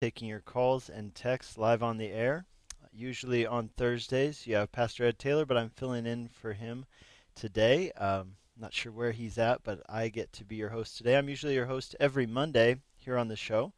taking your calls and texts live on the air. Usually on Thursdays, you have Pastor Ed Taylor, but I'm filling in for him today. Um, not sure where he's at, but I get to be your host today. I'm usually your host every Monday here on the show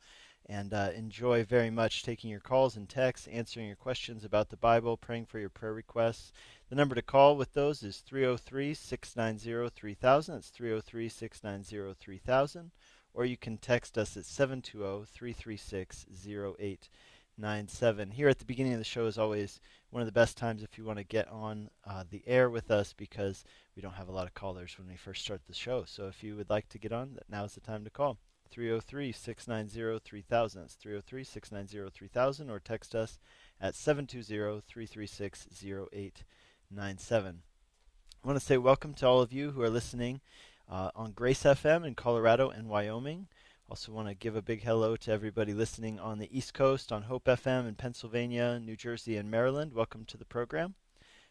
and uh, enjoy very much taking your calls and texts, answering your questions about the Bible, praying for your prayer requests. The number to call with those is 303 690 3000. That's 303 690 3000 or you can text us at 720-336-0897. Here at the beginning of the show is always one of the best times if you want to get on uh, the air with us because we don't have a lot of callers when we first start the show. So if you would like to get on, now is the time to call. 303-690-3000. That's 303-690-3000 or text us at 720-336-0897. I want to say welcome to all of you who are listening uh, on Grace FM in Colorado and Wyoming. Also, want to give a big hello to everybody listening on the East Coast on Hope FM in Pennsylvania, New Jersey, and Maryland. Welcome to the program.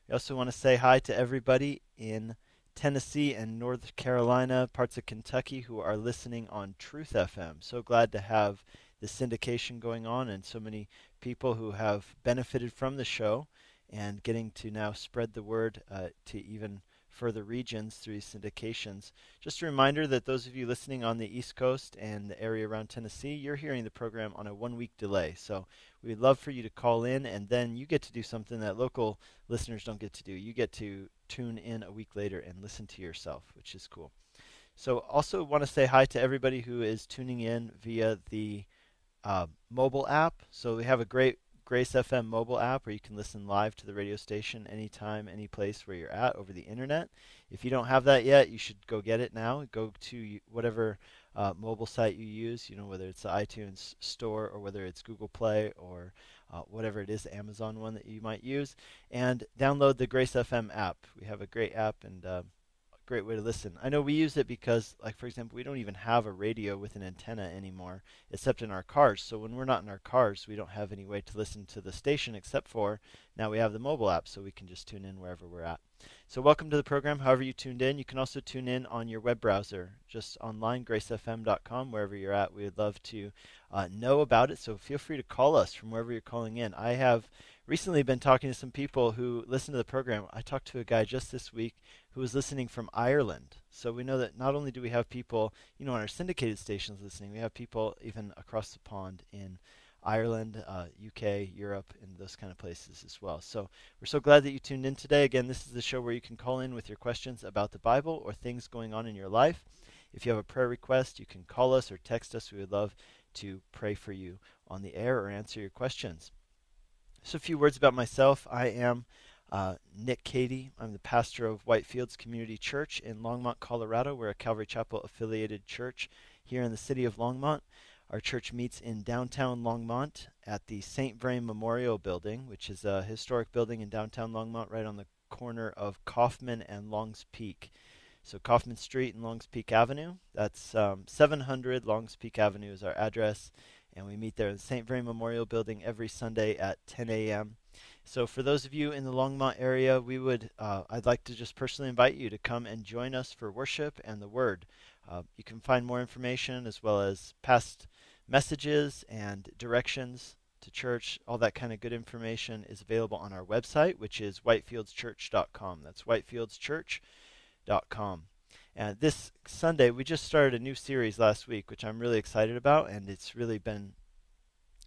We also want to say hi to everybody in Tennessee and North Carolina, parts of Kentucky who are listening on Truth FM. So glad to have the syndication going on and so many people who have benefited from the show and getting to now spread the word uh, to even further regions through syndications. Just a reminder that those of you listening on the East Coast and the area around Tennessee, you're hearing the program on a one week delay. So we'd love for you to call in, and then you get to do something that local listeners don't get to do. You get to tune in a week later and listen to yourself, which is cool. So also want to say hi to everybody who is tuning in via the uh, mobile app. So we have a great Grace FM mobile app where you can listen live to the radio station anytime, any place where you're at over the internet. If you don't have that yet, you should go get it now. Go to whatever uh, mobile site you use, you know, whether it's the iTunes store or whether it's Google Play or uh, whatever it is, the Amazon one that you might use, and download the Grace FM app. We have a great app and uh, great way to listen. I know we use it because, like for example, we don't even have a radio with an antenna anymore, except in our cars. So when we're not in our cars, we don't have any way to listen to the station except for now we have the mobile app, so we can just tune in wherever we're at. So welcome to the program. However you tuned in, you can also tune in on your web browser, just online, gracefm.com, wherever you're at. We would love to uh, know about it. So feel free to call us from wherever you're calling in. I have recently been talking to some people who listen to the program. I talked to a guy just this week who was listening from Ireland. So we know that not only do we have people, you know, on our syndicated stations listening, we have people even across the pond in Ireland, uh, UK, Europe, and those kind of places as well. So we're so glad that you tuned in today. Again, this is the show where you can call in with your questions about the Bible or things going on in your life. If you have a prayer request, you can call us or text us. We would love to pray for you on the air or answer your questions. So, a few words about myself. I am uh, Nick Cady. I'm the pastor of Whitefields Community Church in Longmont, Colorado. We're a Calvary Chapel affiliated church here in the city of Longmont. Our church meets in downtown Longmont at the St. Vrain Memorial Building, which is a historic building in downtown Longmont right on the corner of Coffman and Longs Peak. So, Coffman Street and Longs Peak Avenue. That's um, 700 Longs Peak Avenue is our address and we meet there in the St. Vrain Memorial Building every Sunday at 10 a.m. So for those of you in the Longmont area, we would uh, I'd like to just personally invite you to come and join us for worship and the Word. Uh, you can find more information as well as past messages and directions to church. All that kind of good information is available on our website, which is whitefieldschurch.com. That's whitefieldschurch.com. And this Sunday, we just started a new series last week, which I'm really excited about, and it's really been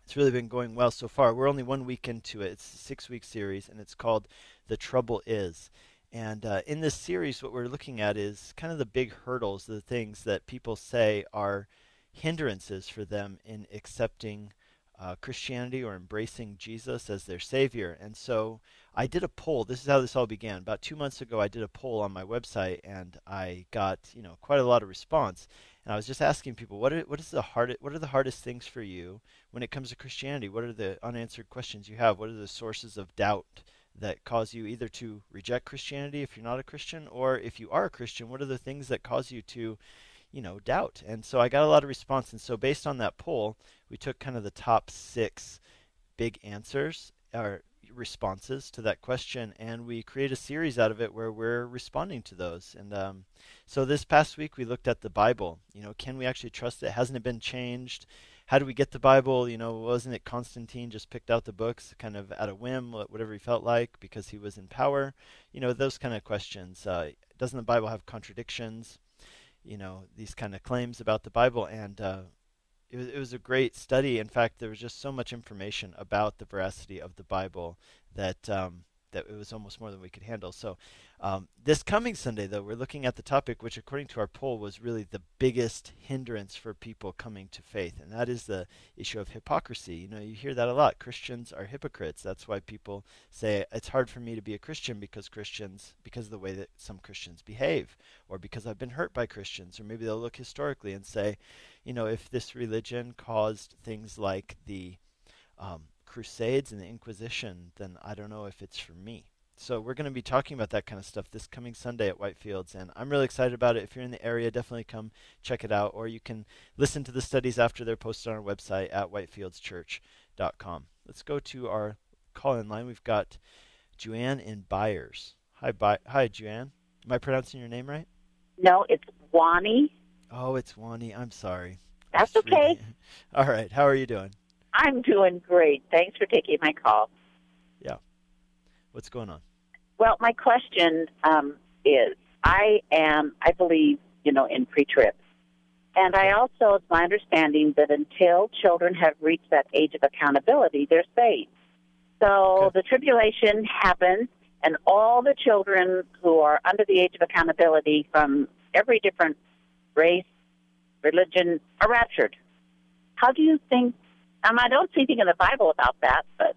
it's really been going well so far. We're only one week into it. It's a six-week series, and it's called "The Trouble Is." And uh, in this series, what we're looking at is kind of the big hurdles, the things that people say are hindrances for them in accepting uh, Christianity or embracing Jesus as their Savior. And so I did a poll. This is how this all began. About two months ago, I did a poll on my website, and I got you know quite a lot of response. And I was just asking people, what are, what is the hard, what are the hardest things for you when it comes to Christianity? What are the unanswered questions you have? What are the sources of doubt that cause you either to reject Christianity if you're not a Christian, or if you are a Christian, what are the things that cause you to you know, doubt. And so I got a lot of response. And so based on that poll, we took kind of the top six big answers or responses to that question, and we create a series out of it where we're responding to those. And um, so this past week we looked at the Bible. You know, can we actually trust it? Hasn't it been changed? how do we get the Bible? You know, wasn't it Constantine just picked out the books kind of at a whim, whatever he felt like, because he was in power? You know, those kind of questions. Uh, doesn't the Bible have contradictions? You know, these kind of claims about the Bible, and uh, it was, it was a great study. In fact, there was just so much information about the veracity of the Bible that um, that it was almost more than we could handle. So, um, this coming Sunday, though, we're looking at the topic which, according to our poll, was really the biggest hindrance for people coming to faith, and that is the issue of hypocrisy. You know, you hear that a lot. Christians are hypocrites. That's why people say it's hard for me to be a Christian because Christians, because of the way that some Christians behave, or because I've been hurt by Christians, or maybe they'll look historically and say, you know, if this religion caused things like the um, Crusades and the Inquisition, then I don't know if it's for me. So we're going to be talking about that kind of stuff this coming Sunday at Whitefields, and I'm really excited about it. If you're in the area, definitely come check it out, or you can listen to the studies after they're posted on our website at whitefieldschurch.com. Let's go to our call-in line. We've got Joanne in Byers. Hi, By- hi, Joanne. Am I pronouncing your name right? No, it's Wani. Oh, it's Wani. I'm sorry. That's okay. All right. How are you doing? I'm doing great. Thanks for taking my call. Yeah. What's going on? Well, my question um, is I am, I believe, you know, in pre trib. And I also, it's my understanding that until children have reached that age of accountability, they're saved. So Okay. the tribulation happens, and all the children who are under the age of accountability from every different race, religion, are raptured. How do you think? Um, I don't see anything in the Bible about that, but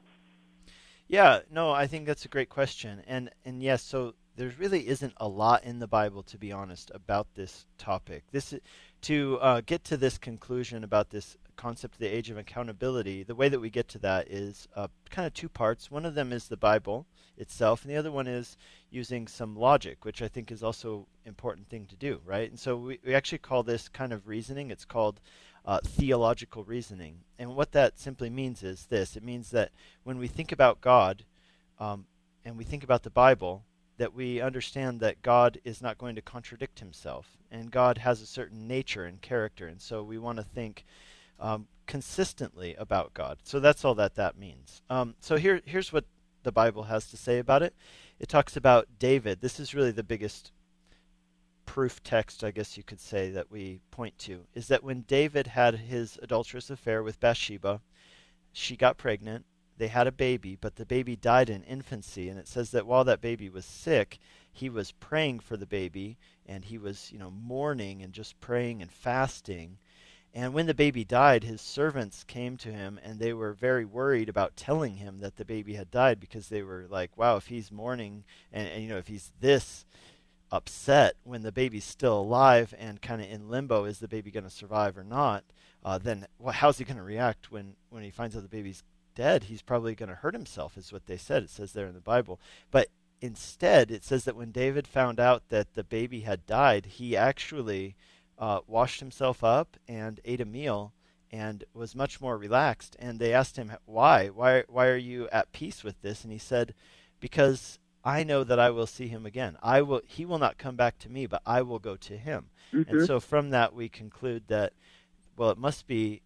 Yeah, no, I think that's a great question. And and yes, so there really isn't a lot in the Bible to be honest about this topic. This to uh, get to this conclusion about this concept of the age of accountability, the way that we get to that is uh, kind of two parts. One of them is the Bible itself, and the other one is using some logic, which I think is also important thing to do, right? And so we, we actually call this kind of reasoning. It's called uh, theological reasoning. And what that simply means is this it means that when we think about God um, and we think about the Bible, that we understand that God is not going to contradict himself, and God has a certain nature and character, and so we want to think um, consistently about God. So that's all that that means. Um, so here, here's what the Bible has to say about it. It talks about David. This is really the biggest proof text, I guess you could say, that we point to, is that when David had his adulterous affair with Bathsheba, she got pregnant, they had a baby, but the baby died in infancy, and it says that while that baby was sick, he was praying for the baby, and he was, you know, mourning and just praying and fasting. And when the baby died, his servants came to him, and they were very worried about telling him that the baby had died because they were like, "Wow, if he's mourning, and, and you know, if he's this upset when the baby's still alive and kind of in limbo, is the baby going to survive or not? Uh, then well, how's he going to react when when he finds out the baby's dead? He's probably going to hurt himself, is what they said. It says there in the Bible, but instead, it says that when David found out that the baby had died, he actually uh, washed himself up and ate a meal and was much more relaxed. And they asked him, "Why? Why? Why are you at peace with this?" And he said, "Because I know that I will see him again. I will. He will not come back to me, but I will go to him." mhm. And so from that, we conclude that, well, it must be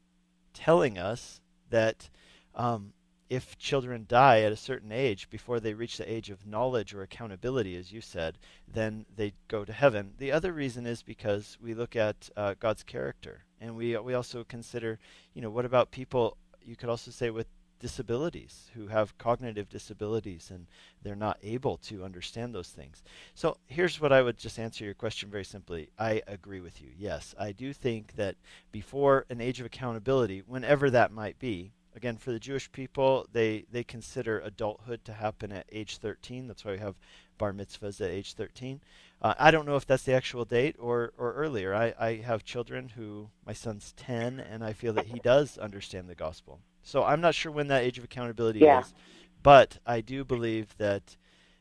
telling us that um, if children die at a certain age before they reach the age of knowledge or accountability, as you said, then they go to heaven. The other reason is because we look at uh, God's character, and we we also consider, you know, what about people? You could also say with disabilities who have cognitive disabilities and they're not able to understand those things. So here's what I would just answer your question very simply. I agree with you. Yes, I do think that before an age of accountability, whenever that might be, again for the Jewish people, they they consider adulthood to happen at age 13. That's why we have bar mitzvahs at age 13. Uh, I don't know if that's the actual date or or earlier. I I have children who my son's 10 and I feel that he does understand the gospel. So I'm not sure when that age of accountability Yeah. is, but I do believe that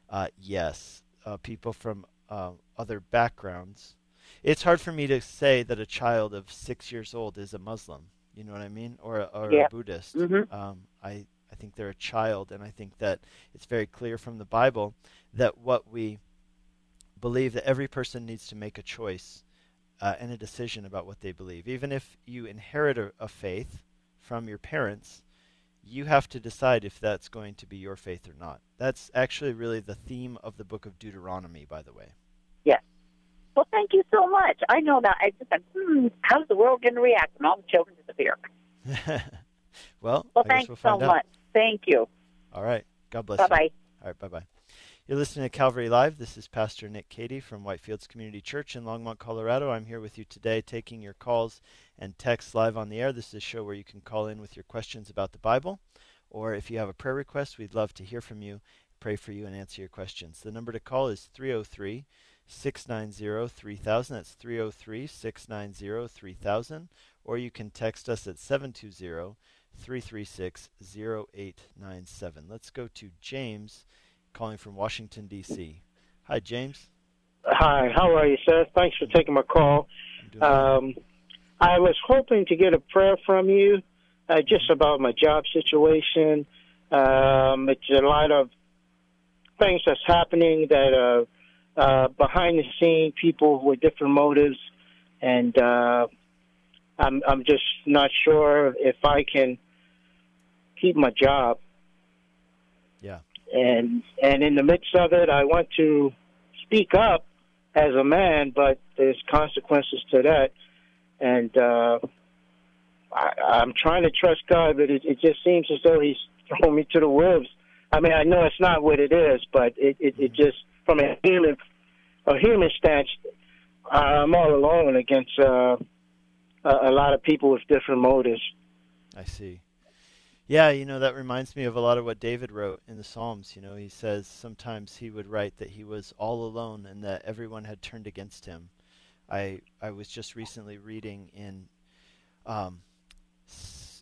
uh, yes, uh, people from uh, other backgrounds. It's hard for me to say that a child of six years old is a Muslim. You know what I mean, or a, or Yeah. a Buddhist. Mhm. Um, I I think they're a child, and I think that it's very clear from the Bible that what we believe that every person needs to make a choice uh, and a decision about what they believe. Even if you inherit a, a faith, from your parents, you have to decide if that's going to be your faith or not. That's actually really the theme of the book of Deuteronomy, by the way. Yes. Well, thank you so much. I know that. I just said, hmm, how's the world going to react when all the children disappear? well, well, thanks we'll so out. much. Thank you. All right. God bless bye you. Bye-bye. All right, bye-bye. You're listening to Calvary Live. This is Pastor Nick Cady from Whitefields Community Church in Longmont, Colorado. I'm here with you today taking your calls and texts live on the air. This is a show where you can call in with your questions about the Bible, or if you have a prayer request, we'd love to hear from you, pray for you, and answer your questions. The number to call is 303 690 3000. That's 303 690 3000. Or you can text us at 720 336 0897. Let's go to James calling from Washington, D.C. Hi, James. Hi, how are you, sir? Thanks for taking my call. Um, I was hoping to get a prayer from you uh, just about my job situation. Um, it's a lot of things that's happening that are uh, behind the scene, people with different motives, and uh, I'm I'm just not sure if I can keep my job. And and in the midst of it, I want to speak up as a man, but there's consequences to that, and uh, I, I'm trying to trust God, but it, it just seems as though He's throwing me to the wolves. I mean, I know it's not what it is, but it it, it just from a human a human stance, I'm all alone against uh, a, a lot of people with different motives. I see. Yeah, you know, that reminds me of a lot of what David wrote in the Psalms. You know, he says sometimes he would write that he was all alone and that everyone had turned against him. I I was just recently reading in um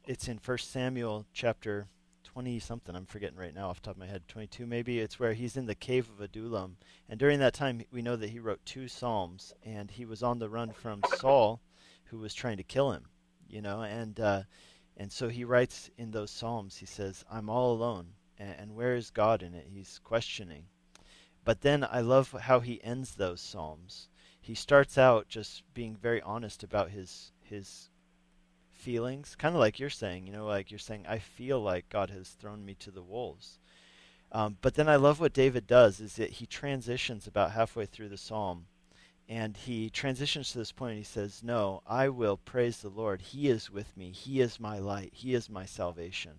it's in First Samuel chapter 20 something. I'm forgetting right now off the top of my head. 22 maybe. It's where he's in the cave of Adullam. And during that time we know that he wrote two psalms and he was on the run from Saul who was trying to kill him, you know, and uh and so he writes in those Psalms, he says, I'm all alone. And, and where is God in it? He's questioning. But then I love how he ends those Psalms. He starts out just being very honest about his his feelings, kind of like you're saying, you know, like you're saying, I feel like God has thrown me to the wolves. Um, but then I love what David does is that he transitions about halfway through the psalm and he transitions to this point and he says, No, I will praise the Lord. He is with me. He is my light. He is my salvation.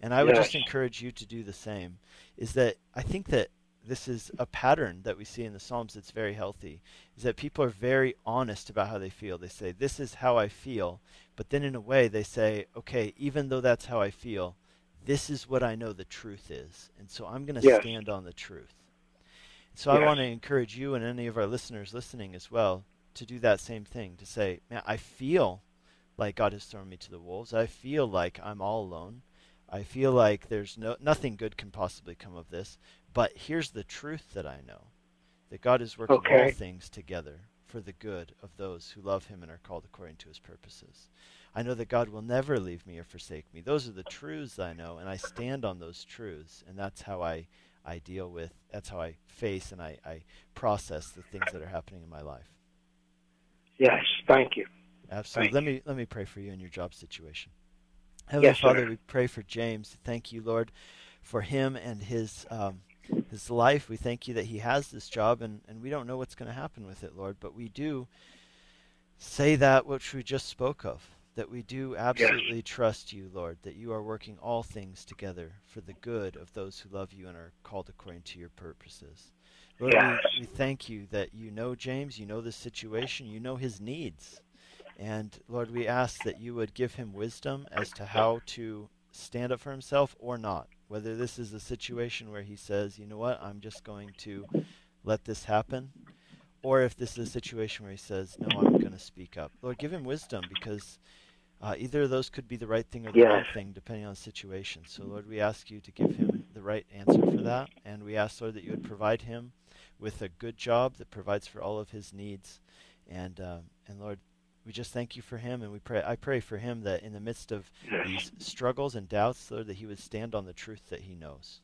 And I would just encourage you to do the same. Is that I think that this is a pattern that we see in the Psalms that's very healthy. Is that people are very honest about how they feel. They say, This is how I feel. But then in a way, they say, Okay, even though that's how I feel, this is what I know the truth is. And so I'm going to yes. stand on the truth. So yes. I want to encourage you and any of our listeners listening as well to do that same thing to say, man, I feel like God has thrown me to the wolves. I feel like I'm all alone. I feel like there's no nothing good can possibly come of this. But here's the truth that I know that God is working okay. all things together for the good of those who love him and are called according to his purposes. I know that God will never leave me or forsake me. Those are the truths I know, and I stand on those truths, and that's how I I deal with. That's how I face and I, I process the things that are happening in my life. Yes, thank you. Absolutely. Thank let you. me let me pray for you in your job situation. Heavenly yes, Father, sir. we pray for James. Thank you, Lord, for him and his um, his life. We thank you that he has this job, and, and we don't know what's going to happen with it, Lord, but we do say that which we just spoke of that we do absolutely yes. trust you, Lord, that you are working all things together for the good of those who love you and are called according to your purposes. Lord, yes. we, we thank you that you know James, you know the situation, you know his needs. And Lord, we ask that you would give him wisdom as to how to stand up for himself or not. Whether this is a situation where he says, you know what, I'm just going to let this happen, or if this is a situation where he says, no, I'm going to speak up. Lord, give him wisdom because uh, either of those could be the right thing or the yes. wrong thing, depending on the situation. So, Lord, we ask you to give him the right answer for that. And we ask, Lord, that you would provide him with a good job that provides for all of his needs. And, uh, and Lord, we just thank you for him. And we pray, I pray for him that in the midst of yes. these struggles and doubts, Lord, that he would stand on the truth that he knows.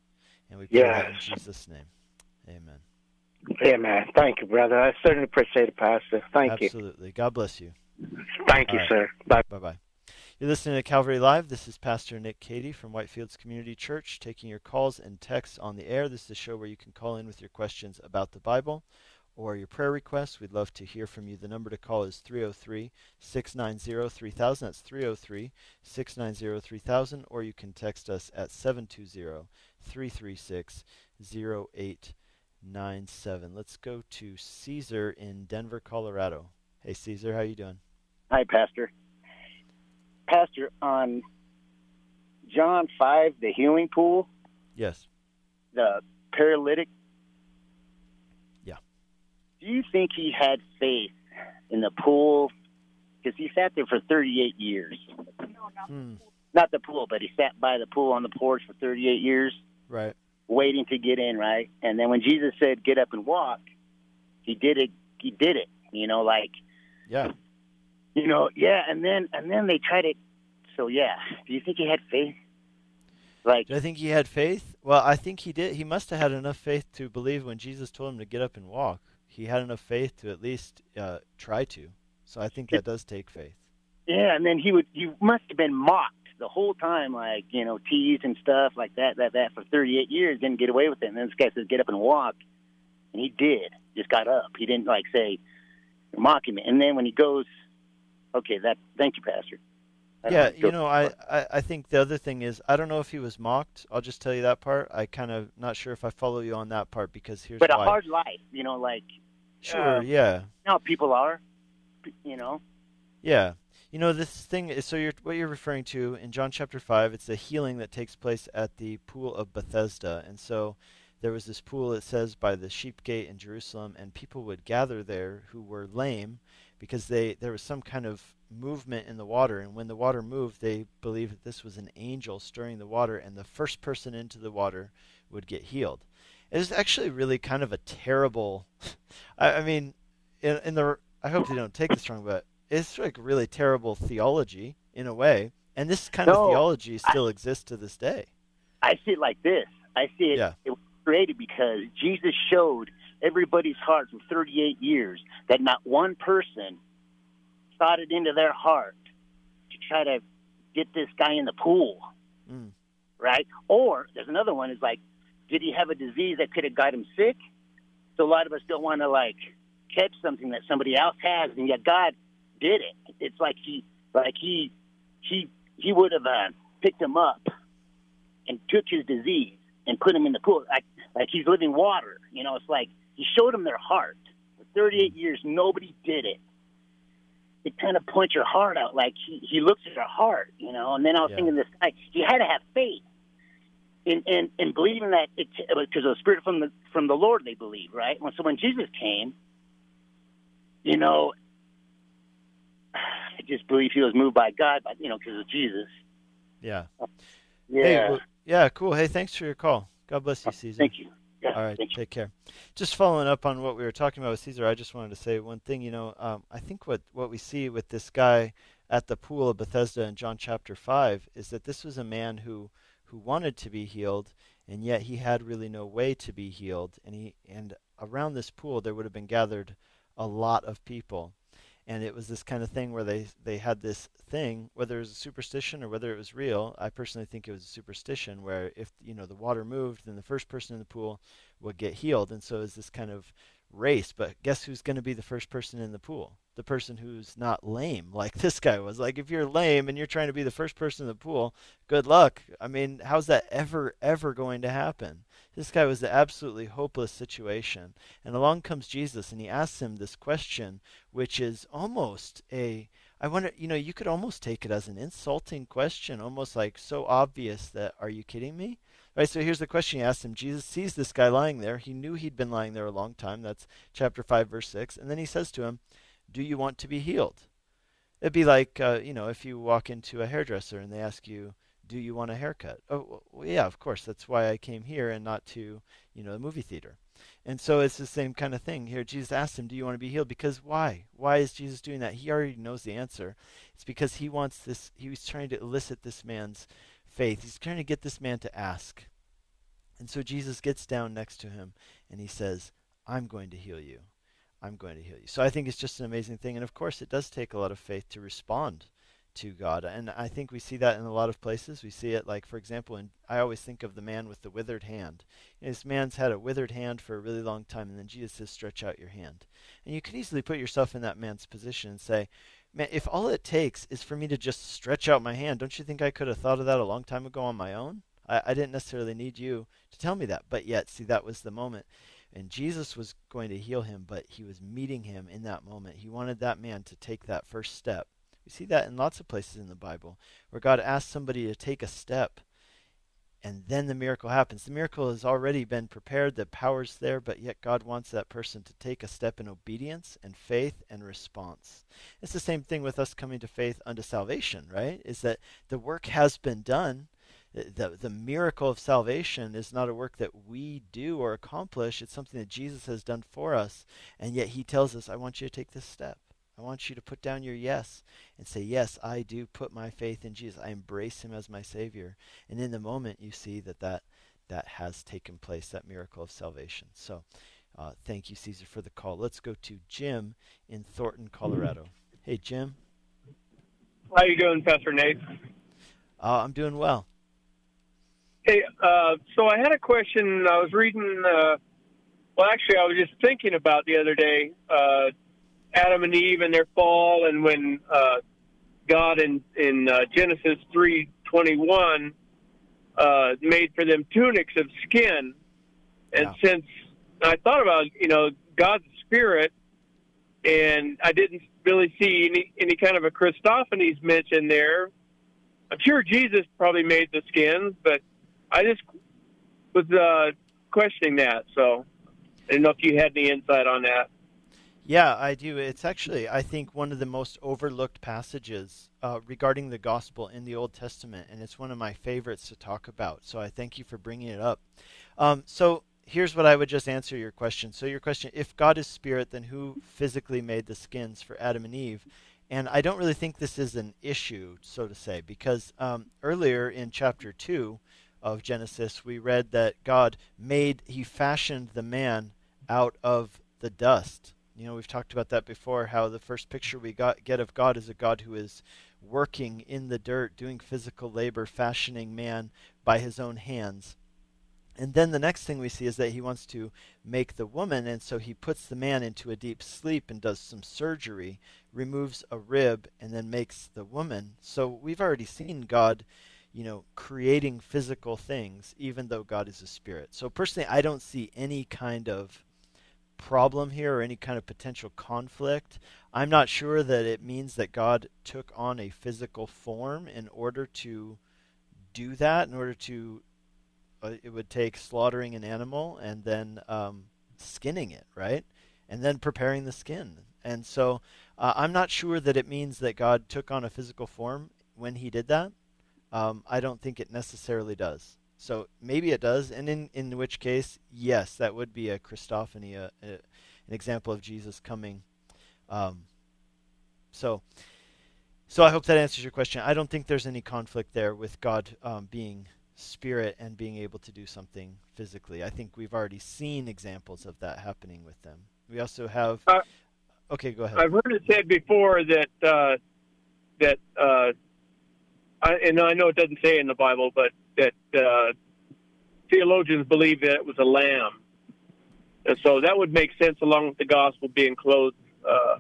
And we pray yes. that in Jesus' name. Amen. Amen. Thank you, brother. I certainly appreciate it, Pastor. Thank Absolutely. you. Absolutely. God bless you. Thank All you, right. sir. Bye. Bye bye. You're listening to Calvary Live. This is Pastor Nick Cady from Whitefields Community Church taking your calls and texts on the air. This is a show where you can call in with your questions about the Bible or your prayer requests. We'd love to hear from you. The number to call is 303 690 3000. That's 303 690 3000. Or you can text us at 720 336 0897. Let's go to Caesar in Denver, Colorado. Hey, Caesar, how you doing? Hi, Pastor. Pastor, on John 5, the healing pool, Yes. the paralytic. Yeah. Do you think he had faith in the pool? Because he sat there for 38 years. Hmm. Not the pool, but he sat by the pool on the porch for 38 years, Right. Waiting to get in, right? And then when Jesus said, get up and walk, he did it. He did it. You know, like, Yeah. you know, yeah. And then, and then they tried it. So, yeah. Do you think he had faith? Like, Do I think he had faith? Well, I think he did. He must have had enough faith to believe when Jesus told him to get up and walk. He had enough faith to at least uh, try to. So I think that does take faith. Yeah, and then he would you must have been mocked the whole time, like, you know, teased and stuff like that, that, that for thirty eight years, didn't get away with it. And then this guy says, Get up and walk and he did. Just got up. He didn't like say mocking me. And then when he goes Okay, that thank you, Pastor. Don't Yeah, you know, I, I, I think the other thing is I don't know if he was mocked. I'll just tell you that part. I kind of not sure if I follow you on that part because here's but a why. hard life, you know, like sure, uh, yeah. how people are. You know? Yeah. You know, this thing is so you're what you're referring to in John chapter 5, it's the healing that takes place at the pool of Bethesda. And so there was this pool it says by the sheep gate in Jerusalem and people would gather there who were lame because they there was some kind of movement in the water and when the water moved they believed that this was an angel stirring the water and the first person into the water would get healed. It was actually really kind of a terrible I, I mean in, in the I hope they don't take this wrong, but it's like really terrible theology in a way, and this kind No, of theology still exists to this day. I see it like this. I see it. Yeah. It was created because Jesus showed everybody's heart for 38 years that not one person thought it into their heart to try to get this guy in the pool, Mm. right? Or there's another one is like, did he have a disease that could have got him sick? So a lot of us don't want to like catch something that somebody else has, and yet God did it. It's like he, like he, he, he would have uh, picked him up and took his disease and put him in the pool, like like he's living water. You know, it's like he showed him their heart. For 38 years, nobody did it. It kind of points your heart out, like he he looks at your heart, you know. And then I was Yeah. thinking, this guy, he had to have faith in in, in believing that it because of the spirit from the from the Lord. They believe, right? When so when Jesus came, you know, just believe he was moved by God, but you know, because of Jesus. Yeah. Yeah. Hey, well, yeah, cool. Hey, thanks for your call. God bless you, Caesar. Thank you. Yeah, All right, take care. Just following up on what we were talking about with Caesar, I just wanted to say one thing. You know, um, I think what what we see with this guy at the pool of Bethesda in John chapter five is that this was a man who who wanted to be healed, and yet he had really no way to be healed. And he and around this pool there would have been gathered a lot of people, and it was this kind of thing where they they had this thing, whether it was a superstition or whether it was real. I personally think it was a superstition, where if you know the water moved, then the first person in the pool would get healed, and so it's this kind of race. But guess who's going to be the first person in the pool? The person who's not lame, like this guy was. Like if you're lame and you're trying to be the first person in the pool, good luck. I mean, how's that ever ever going to happen? This guy was an absolutely hopeless situation. And along comes Jesus and he asks him this question, which is almost a I wonder, you know, you could almost take it as an insulting question, almost like so obvious that are you kidding me? Right, so here's the question he asked him. Jesus sees this guy lying there. He knew he'd been lying there a long time. That's chapter 5, verse 6. And then he says to him, Do you want to be healed? It'd be like, uh, you know, if you walk into a hairdresser and they ask you, Do you want a haircut? Oh, well, yeah, of course. That's why I came here and not to, you know, the movie theater. And so it's the same kind of thing here. Jesus asked him, Do you want to be healed? Because why? Why is Jesus doing that? He already knows the answer. It's because he wants this, he was trying to elicit this man's faith. He's trying to get this man to ask. And so Jesus gets down next to him and he says, I'm going to heal you. I'm going to heal you. So I think it's just an amazing thing. And of course, it does take a lot of faith to respond to God. And I think we see that in a lot of places. We see it, like, for example, and I always think of the man with the withered hand. this man's had a withered hand for a really long time, and then Jesus says, Stretch out your hand. And you can easily put yourself in that man's position and say, Man, if all it takes is for me to just stretch out my hand, don't you think I could have thought of that a long time ago on my own? I, I didn't necessarily need you to tell me that. But yet, see, that was the moment. And Jesus was going to heal him, but he was meeting him in that moment. He wanted that man to take that first step. We see that in lots of places in the Bible where God asks somebody to take a step and then the miracle happens. The miracle has already been prepared, the power's there, but yet God wants that person to take a step in obedience and faith and response. It's the same thing with us coming to faith unto salvation, right? Is that the work has been done, the, the miracle of salvation is not a work that we do or accomplish. It's something that Jesus has done for us. And yet he tells us, I want you to take this step. I want you to put down your yes and say, Yes, I do put my faith in Jesus. I embrace him as my Savior. And in the moment, you see that that, that has taken place, that miracle of salvation. So uh, thank you, Caesar, for the call. Let's go to Jim in Thornton, Colorado. Hey, Jim. How you doing, Pastor Nate? Uh, I'm doing well. Hey, uh, so I had a question. I was reading. Uh, well, actually, I was just thinking about the other day uh, Adam and Eve and their fall, and when uh, God in in uh, Genesis three twenty one uh, made for them tunics of skin, and since I thought about you know God's spirit, and I didn't really see any any kind of a Christophanies mention there. I'm sure Jesus probably made the skins, but I just was uh, questioning that, so I didn't know if you had any insight on that. Yeah, I do. It's actually, I think, one of the most overlooked passages uh, regarding the gospel in the Old Testament, and it's one of my favorites to talk about. So I thank you for bringing it up. Um, so here's what I would just answer your question. So, your question if God is spirit, then who physically made the skins for Adam and Eve? And I don't really think this is an issue, so to say, because um, earlier in chapter 2, of Genesis, we read that God made, He fashioned the man out of the dust. You know, we've talked about that before, how the first picture we got, get of God is a God who is working in the dirt, doing physical labor, fashioning man by his own hands. And then the next thing we see is that he wants to make the woman, and so he puts the man into a deep sleep and does some surgery, removes a rib, and then makes the woman. So we've already seen God you know, creating physical things, even though God is a spirit. So personally, I don't see any kind of problem here or any kind of potential conflict. I'm not sure that it means that God took on a physical form in order to do that, in order to, uh, it would take slaughtering an animal and then um, skinning it, right? And then preparing the skin. And so uh, I'm not sure that it means that God took on a physical form when he did that. Um, I don't think it necessarily does. So maybe it does, and in, in which case, yes, that would be a Christophany, a, a, an example of Jesus coming. Um, so, so I hope that answers your question. I don't think there's any conflict there with God um, being spirit and being able to do something physically. I think we've already seen examples of that happening with them. We also have. Uh, okay, go ahead. I've heard it said before that uh, that uh, I, and I know it doesn't say in the Bible, but that uh, theologians believe that it was a lamb, and so that would make sense along with the gospel being clothed, uh,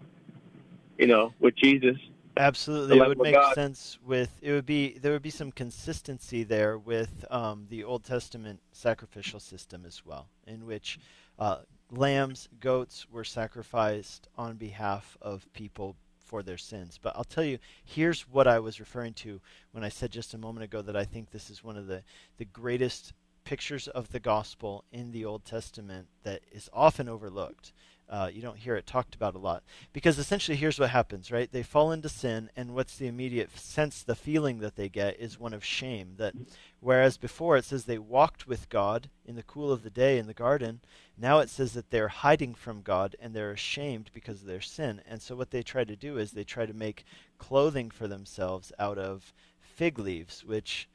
you know, with Jesus. Absolutely, it would make God. sense with it would be there would be some consistency there with um, the Old Testament sacrificial system as well, in which uh, lambs, goats were sacrificed on behalf of people for their sins. But I'll tell you, here's what I was referring to when I said just a moment ago that I think this is one of the, the greatest pictures of the gospel in the Old Testament that is often overlooked. Uh, you don't hear it talked about a lot. Because essentially, here's what happens, right? They fall into sin, and what's the immediate sense, the feeling that they get is one of shame. That whereas before it says they walked with God in the cool of the day in the garden, now it says that they're hiding from God and they're ashamed because of their sin. And so what they try to do is they try to make clothing for themselves out of fig leaves, which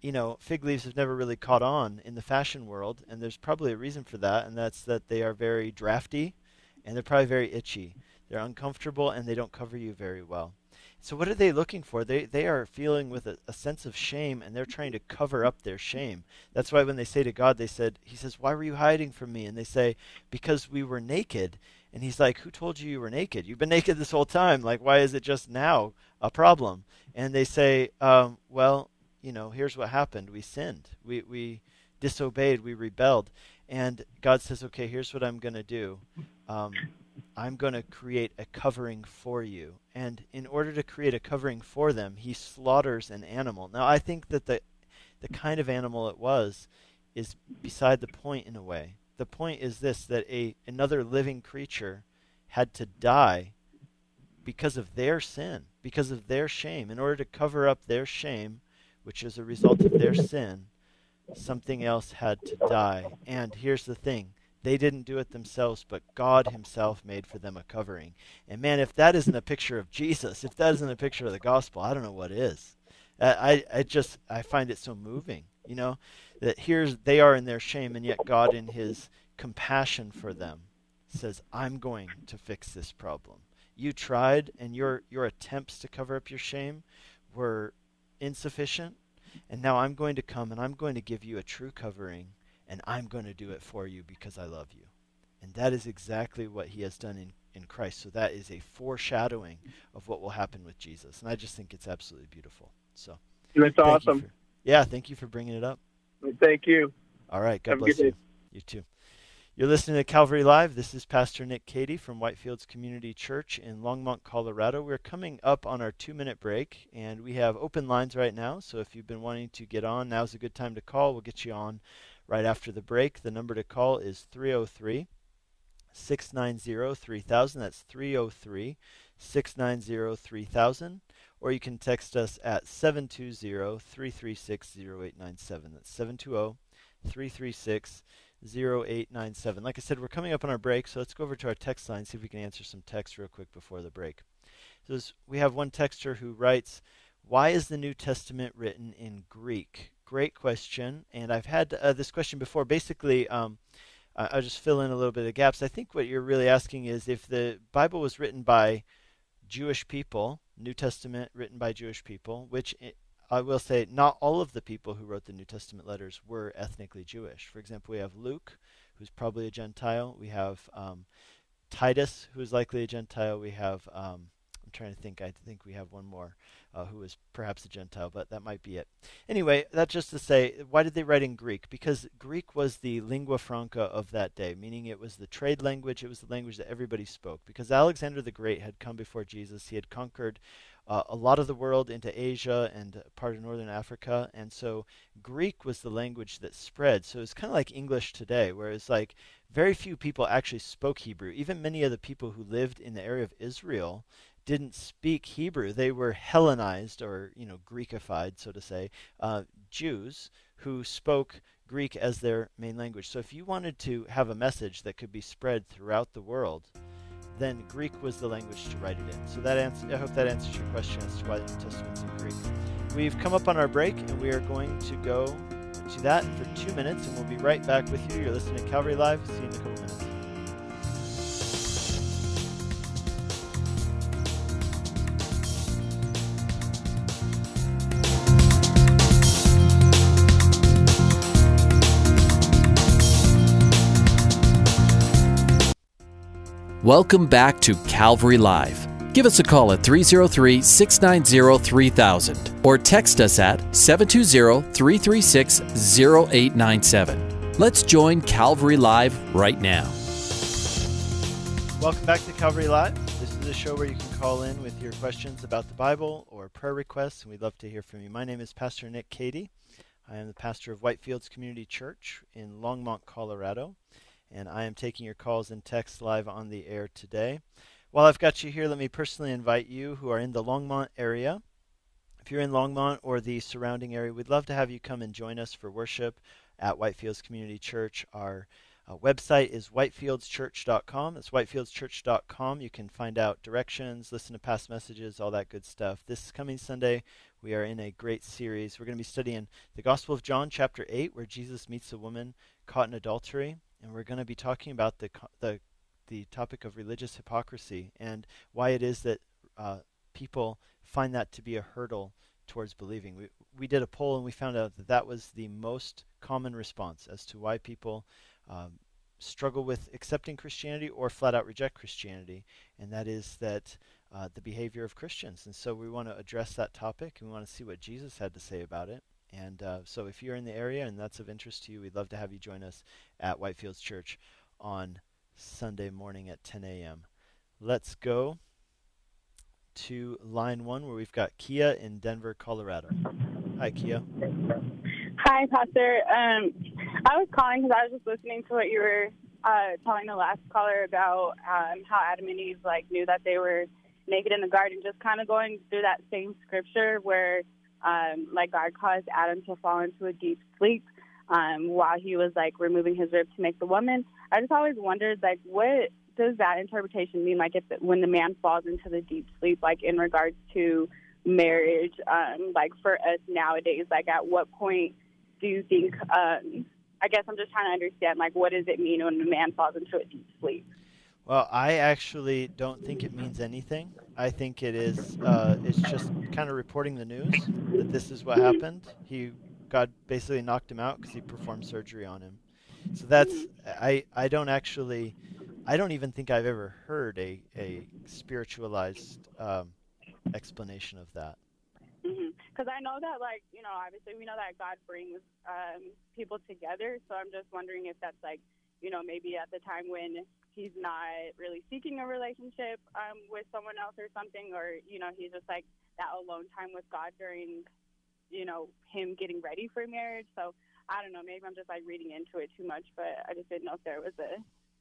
you know, fig leaves have never really caught on in the fashion world, and there's probably a reason for that, and that's that they are very drafty and they're probably very itchy. They're uncomfortable and they don't cover you very well. So what are they looking for? They they are feeling with a, a, sense of shame and they're trying to cover up their shame. That's why when they say to God, they said, He says, Why were you hiding from me? And they say, Because we were naked. And he's like, Who told you you were naked? You've been naked this whole time. Like, why is it just now a problem? And they say, um, Well, you know, here's what happened. We sinned. We we disobeyed. We rebelled. And God says, Okay, here's what I'm gonna do. Um, I'm going to create a covering for you. And in order to create a covering for them, he slaughters an animal. Now, I think that the, the kind of animal it was is beside the point in a way. The point is this that a another living creature had to die because of their sin, because of their shame. In order to cover up their shame, which is a result of their sin, something else had to die. And here's the thing they didn't do it themselves, but God Himself made for them a covering. And man, if that isn't a picture of Jesus, if that isn't a picture of the gospel, I don't know what is. I, I just I find it so moving, you know, that here's they are in their shame, and yet God, in His compassion for them, says, "I'm going to fix this problem. You tried, and your your attempts to cover up your shame were insufficient, and now I'm going to come and I'm going to give you a true covering." And I'm going to do it for you because I love you. And that is exactly what he has done in, in Christ. So that is a foreshadowing of what will happen with Jesus. And I just think it's absolutely beautiful. So that's awesome. For, yeah, thank you for bringing it up. Thank you. All right. God Have bless you. You too. You're listening to Calvary Live. This is Pastor Nick Cady from Whitefields Community Church in Longmont, Colorado. We're coming up on our two minute break, and we have open lines right now. So if you've been wanting to get on, now's a good time to call. We'll get you on right after the break. The number to call is 303 690 3000. That's 303 690 3000. Or you can text us at 720 336 0897. That's 720 336 0897. Like I said, we're coming up on our break, so let's go over to our text line, see if we can answer some text real quick before the break. So we have one texter who writes, Why is the New Testament written in Greek? Great question. And I've had uh, this question before. Basically, um, I'll just fill in a little bit of gaps. I think what you're really asking is if the Bible was written by Jewish people, New Testament written by Jewish people, which I will say not all of the people who wrote the New Testament letters were ethnically Jewish. For example, we have Luke, who's probably a Gentile. We have um, Titus, who is likely a Gentile. We have um, I'm trying to think. I think we have one more uh, who is perhaps a Gentile, but that might be it. Anyway, that's just to say, why did they write in Greek? Because Greek was the lingua franca of that day, meaning it was the trade language, it was the language that everybody spoke. Because Alexander the Great had come before Jesus, he had conquered uh, a lot of the world into Asia and part of northern Africa, and so Greek was the language that spread. So it's kind of like English today, where it's like very few people actually spoke Hebrew. Even many of the people who lived in the area of Israel didn't speak Hebrew. They were Hellenized or you know Greekified, so to say, uh, Jews who spoke Greek as their main language. So if you wanted to have a message that could be spread throughout the world, then Greek was the language to write it in. So that answer, I hope that answers your question as to why the New Testament's in Greek. We've come up on our break, and we are going to go to that for two minutes, and we'll be right back with you. You're listening to Calvary Live. See you in a couple minutes. Welcome back to Calvary Live. Give us a call at 303 690 3000 or text us at 720 336 0897. Let's join Calvary Live right now. Welcome back to Calvary Live. This is a show where you can call in with your questions about the Bible or prayer requests, and we'd love to hear from you. My name is Pastor Nick Cady. I am the pastor of Whitefields Community Church in Longmont, Colorado and I am taking your calls and texts live on the air today. While I've got you here, let me personally invite you who are in the Longmont area. If you're in Longmont or the surrounding area, we'd love to have you come and join us for worship at Whitefields Community Church. Our uh, website is whitefieldschurch.com. That's whitefieldschurch.com. You can find out directions, listen to past messages, all that good stuff. This coming Sunday, we are in a great series. We're going to be studying the Gospel of John, chapter 8, where Jesus meets a woman caught in adultery and we're going to be talking about the the the topic of religious hypocrisy and why it is that uh, people find that to be a hurdle towards believing. We we did a poll and we found out that that was the most common response as to why people um, struggle with accepting Christianity or flat out reject Christianity, and that is that uh, the behavior of Christians. And so we want to address that topic and we want to see what Jesus had to say about it. And uh, so if you're in the area and that's of interest to you, we'd love to have you join us at Whitefields Church on Sunday morning at 10 a.m. Let's go to line one where we've got Kia in Denver, Colorado. Hi, Kia. Hi, Pastor. Um, I was calling because I was just listening to what you were uh, telling the last caller about um, how Adam and Eve like knew that they were naked in the garden. Just kind of going through that same scripture where um, like God caused Adam to fall into a deep sleep um, while he was like removing his rib to make the woman. I just always wondered like what does that interpretation mean? Like if when the man falls into the deep sleep, like in regards to marriage, um, like for us nowadays, like at what point do you think? Um, I guess I'm just trying to understand like what does it mean when a man falls into a deep sleep? Well, I actually don't think it means anything. I think it is. Uh, it's just kind of reporting the news that this is what happened. He, God, basically knocked him out because he performed surgery on him. So that's. I. I don't actually. I don't even think I've ever heard a a spiritualized um, explanation of that. Because I know that, like, you know, obviously we know that God brings um, people together. So I'm just wondering if that's like, you know, maybe at the time when he's not really seeking a relationship um, with someone else or something, or you know, he's just like that alone time with God during, you know, him getting ready for marriage. So I don't know, maybe I'm just like reading into it too much, but I just didn't know if there was a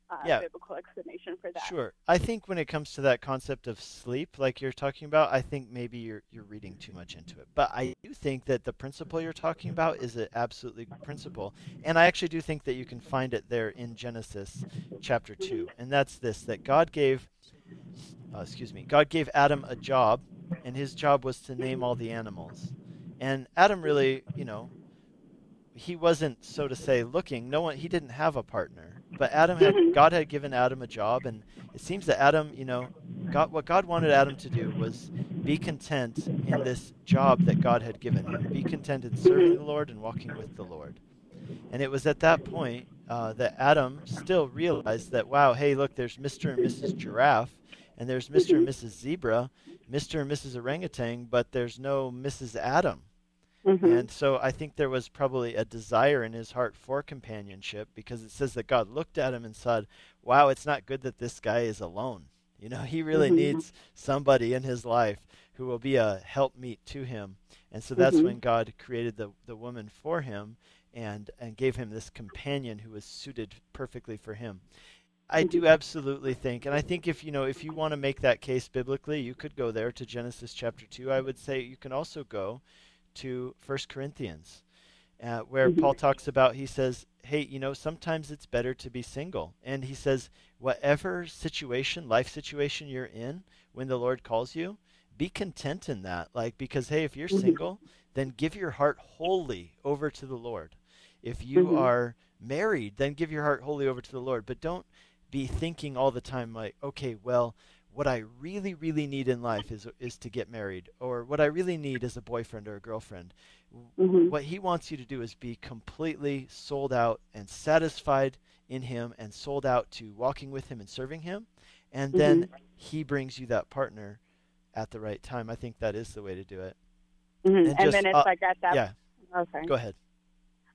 uh, Yeah. biblical explanation for that. Sure. I think when it comes to that concept of sleep, like you're talking about, I think maybe you're you're reading too much into it. But I do think that the principle you're talking about is an absolutely good principle, and I actually do think that you can find it there in Genesis chapter two, and that's this: that God gave, uh, excuse me, God gave Adam a job, and his job was to name all the animals, and Adam really, you know. He wasn't, so to say, looking. No one. He didn't have a partner, but Adam had. God had given Adam a job, and it seems that Adam, you know, God, what God wanted Adam to do was be content in this job that God had given him. Be content in serving the Lord and walking with the Lord. And it was at that point uh, that Adam still realized that, wow, hey, look, there's Mr. and Mrs. Giraffe, and there's Mr. and Mrs. Zebra, Mr. and Mrs. Orangutan, but there's no Mrs. Adam. Mhm. And so I think there was probably a desire in his heart for companionship because it says that God looked at him and said, Wow, it's not good that this guy is alone. You know, he really Mhm. needs somebody in his life who will be a helpmeet to him. And so that's Mhm. when God created the, the woman for him and, and gave him this companion who was suited perfectly for him. I do absolutely think, and I think if you know if you want to make that case biblically, you could go there to Genesis chapter two. I would say you can also go to First Corinthians, uh, where Mhm. Paul talks about. He says, "Hey, you know, sometimes it's better to be single," and he says, "Whatever situation, life situation you're in, when the Lord calls you, be content in that. Like because hey, if you're Mhm. single, then give your heart wholly over to the Lord. If you Mhm. are married, then give your heart wholly over to the Lord. But don't be thinking all the time like, okay, well, what I really, really need in life is is to get married, or what I really need is a boyfriend or a girlfriend. Mhm. What he wants you to do is be completely sold out and satisfied in him, and sold out to walking with him and serving him, and then he brings you that partner at the right time. I think that is the way to do it. Mhm. And And, just, then it's uh, like at that. yeah, Okay. go ahead.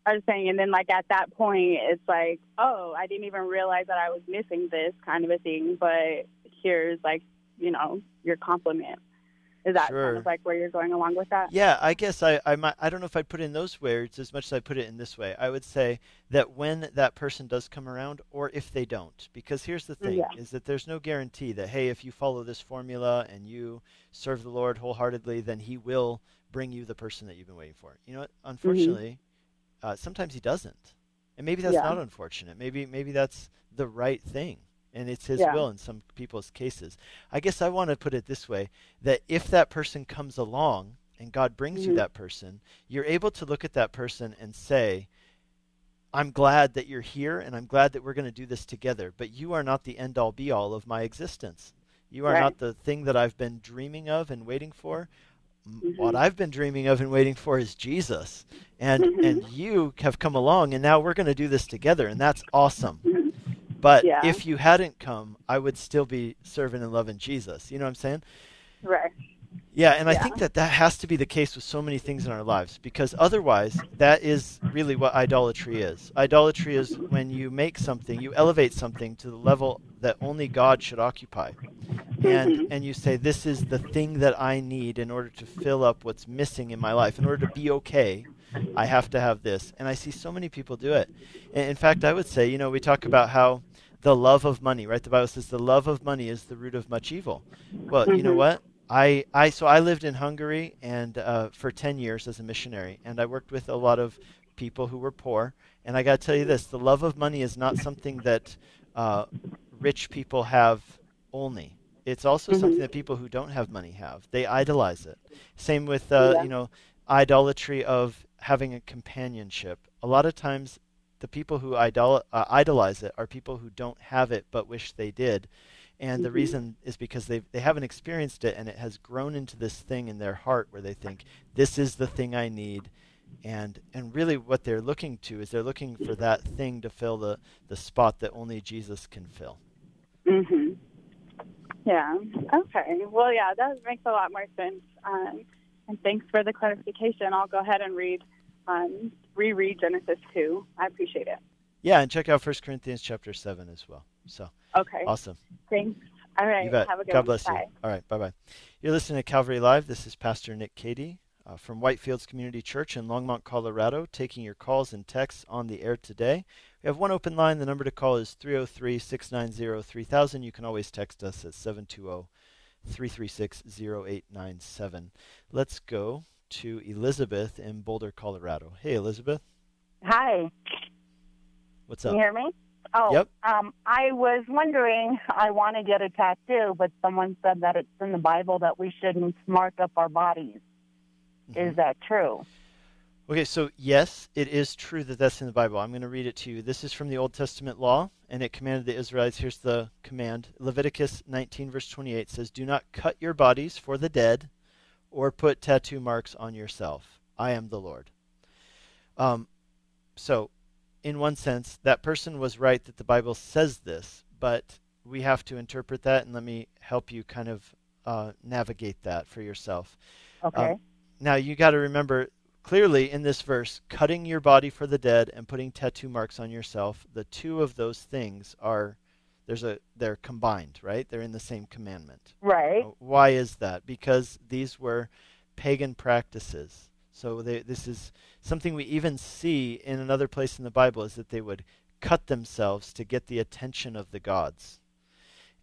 I was saying, and then like at that point, it's like, oh, I didn't even realize that I was missing this kind of a thing. But here's like, you know, your compliment. Is that Sure. kind of like where you're going along with that? Yeah, I guess I, I might I don't know if I'd put in those words as much as I put it in this way. I would say that when that person does come around or if they don't. Because here's the thing Yeah. is that there's no guarantee that hey, if you follow this formula and you serve the Lord wholeheartedly, then he will bring you the person that you've been waiting for. You know what? Mm-hmm. Unfortunately, uh, sometimes he doesn't. And maybe that's Yeah. not unfortunate. Maybe maybe that's the right thing. And it's his Yeah. will in some people's cases. I guess I want to put it this way that if that person comes along and God brings you Mhm. that person, you're able to look at that person and say, I'm glad that you're here and I'm glad that we're going to do this together, but you are not the end all be all of my existence. You are Right. not the thing that I've been dreaming of and waiting for. M- Mhm. What I've been dreaming of and waiting for is Jesus. And Mhm. and you have come along and now we're going to do this together and that's awesome. Mhm. But Yeah. if you hadn't come, I would still be serving and loving Jesus. You know what I'm saying? Right. Yeah, and I think that that has to be the case with so many things in our lives because otherwise, that is really what idolatry is. Idolatry is when you make something, you elevate something to the level that only God should occupy. And Mhm. and you say this is the thing that I need in order to fill up what's missing in my life. In order to be okay, I have to have this. And I see so many people do it. And in fact, I would say, you know, we talk about how the love of money, right? The Bible says the love of money is the root of much evil. Well, you know Mhm. what? I, I so I lived in Hungary and uh, for ten years as a missionary, and I worked with a lot of people who were poor. And I got to tell you this: the love of money is not something that uh, rich people have only. It's also Mhm. something that people who don't have money have. They idolize it. Same with uh, Yeah. you know idolatry of having a companionship. A lot of times, the people who idol- uh, idolize it are people who don't have it but wish they did. And the Mhm. reason is because they they haven't experienced it, and it has grown into this thing in their heart where they think this is the thing I need, and and really what they're looking to is they're looking for that thing to fill the the spot that only Jesus can fill. Mhm. Yeah. Okay. Well, yeah, that makes a lot more sense. Um, and thanks for the clarification. I'll go ahead and read, um, reread Genesis two. I appreciate it. Yeah, and check out 1 Corinthians chapter seven as well. So Okay. awesome. Thanks. All right. You bet. Have a good God one. bless Bye. you. All right. Bye bye. You're listening to Calvary Live. This is Pastor Nick Cady uh, from Whitefields Community Church in Longmont, Colorado, taking your calls and texts on the air today. We have one open line. The number to call is 303 690 3000. You can always text us at 720 336 0897. Let's go to Elizabeth in Boulder, Colorado. Hey, Elizabeth. Hi, What's up? can you hear me? Oh, Yep. um, I was wondering. I want to get a tattoo, but someone said that it's in the Bible that we shouldn't mark up our bodies. Mhm. Is that true? Okay, so yes, it is true that that's in the Bible. I'm going to read it to you. This is from the Old Testament law, and it commanded the Israelites. Here's the command Leviticus 19, verse 28 says, Do not cut your bodies for the dead or put tattoo marks on yourself. I am the Lord. Um, so, in one sense, that person was right that the Bible says this, but we have to interpret that, and let me help you kind of uh, navigate that for yourself. Okay. Um, now you got to remember clearly in this verse, cutting your body for the dead and putting tattoo marks on yourself, the two of those things are there's a they're combined, right? They're in the same commandment. right. Why is that? Because these were pagan practices. So they, this is something we even see in another place in the Bible is that they would cut themselves to get the attention of the gods.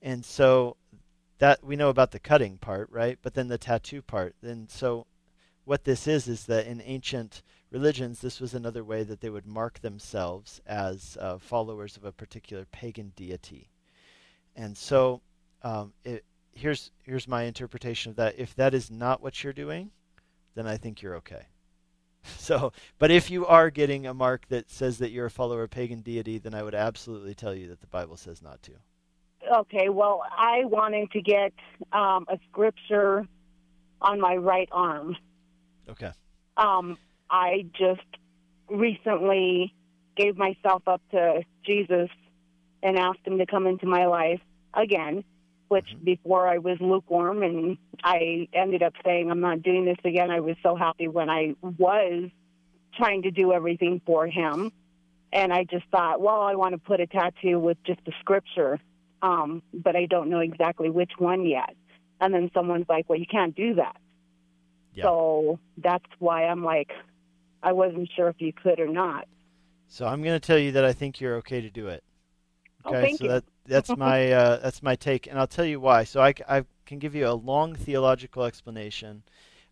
And so that we know about the cutting part, right? But then the tattoo part. And so what this is is that in ancient religions, this was another way that they would mark themselves as uh, followers of a particular pagan deity. And so um, it, here's here's my interpretation of that. If that is not what you're doing, then I think you're okay. So, but if you are getting a mark that says that you're a follower of pagan deity, then I would absolutely tell you that the Bible says not to. Okay. Well, I wanted to get um, a scripture on my right arm. Okay. Um, I just recently gave myself up to Jesus and asked him to come into my life again, which before I was lukewarm and I ended up saying I'm not doing this again. I was so happy when I was trying to do everything for him. And I just thought, well, I want to put a tattoo with just the scripture, um, but I don't know exactly which one yet. And then someone's like, well, you can't do that. Yeah. So that's why I'm like, I wasn't sure if you could or not. So I'm going to tell you that I think you're okay to do it. Oh, Okay, thank so you. that that's my uh, that's my take, and I'll tell you why. So I, I can give you a long theological explanation,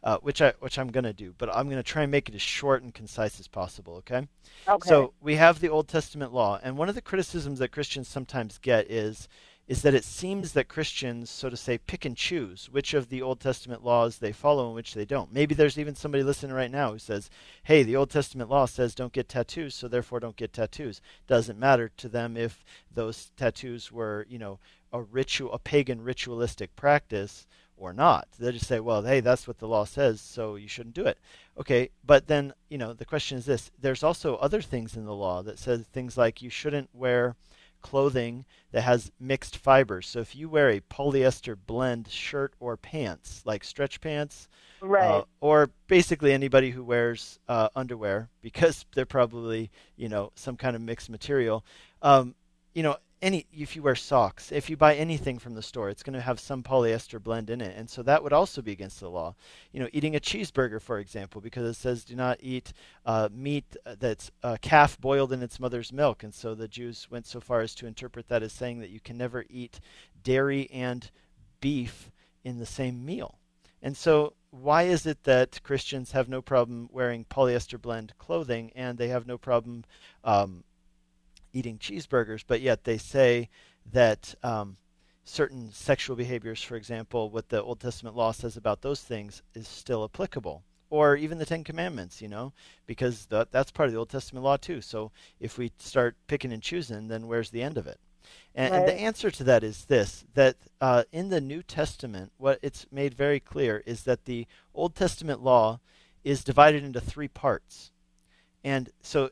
uh, which I which I'm going to do, but I'm going to try and make it as short and concise as possible. Okay. Okay. So we have the Old Testament law, and one of the criticisms that Christians sometimes get is is that it seems that Christians, so to say, pick and choose which of the Old Testament laws they follow and which they don't. Maybe there's even somebody listening right now who says, "Hey, the Old Testament law says don't get tattoos, so therefore don't get tattoos." Doesn't matter to them if those tattoos were, you know, a ritual, a pagan ritualistic practice or not. They'll just say, well, hey, that's what the law says, so you shouldn't do it. Okay, but then, you know, the question is this there's also other things in the law that says things like you shouldn't wear clothing that has mixed fibers. So if you wear a polyester blend shirt or pants, like stretch pants, Right. uh, or basically anybody who wears uh, underwear because they're probably you know some kind of mixed material. Um, you know, any if you wear socks, if you buy anything from the store, it's going to have some polyester blend in it, and so that would also be against the law. You know, eating a cheeseburger, for example, because it says do not eat uh, meat that's a calf boiled in its mother's milk, and so the Jews went so far as to interpret that as saying that you can never eat dairy and beef in the same meal. And so, why is it that Christians have no problem wearing polyester blend clothing and they have no problem um, eating cheeseburgers, but yet they say that um, certain sexual behaviors, for example, what the Old Testament law says about those things, is still applicable? Or even the Ten Commandments, you know, because that, that's part of the Old Testament law too. So if we start picking and choosing, then where's the end of it? And, and the answer to that is this that uh, in the New Testament, what it's made very clear is that the Old Testament law is divided into three parts. And so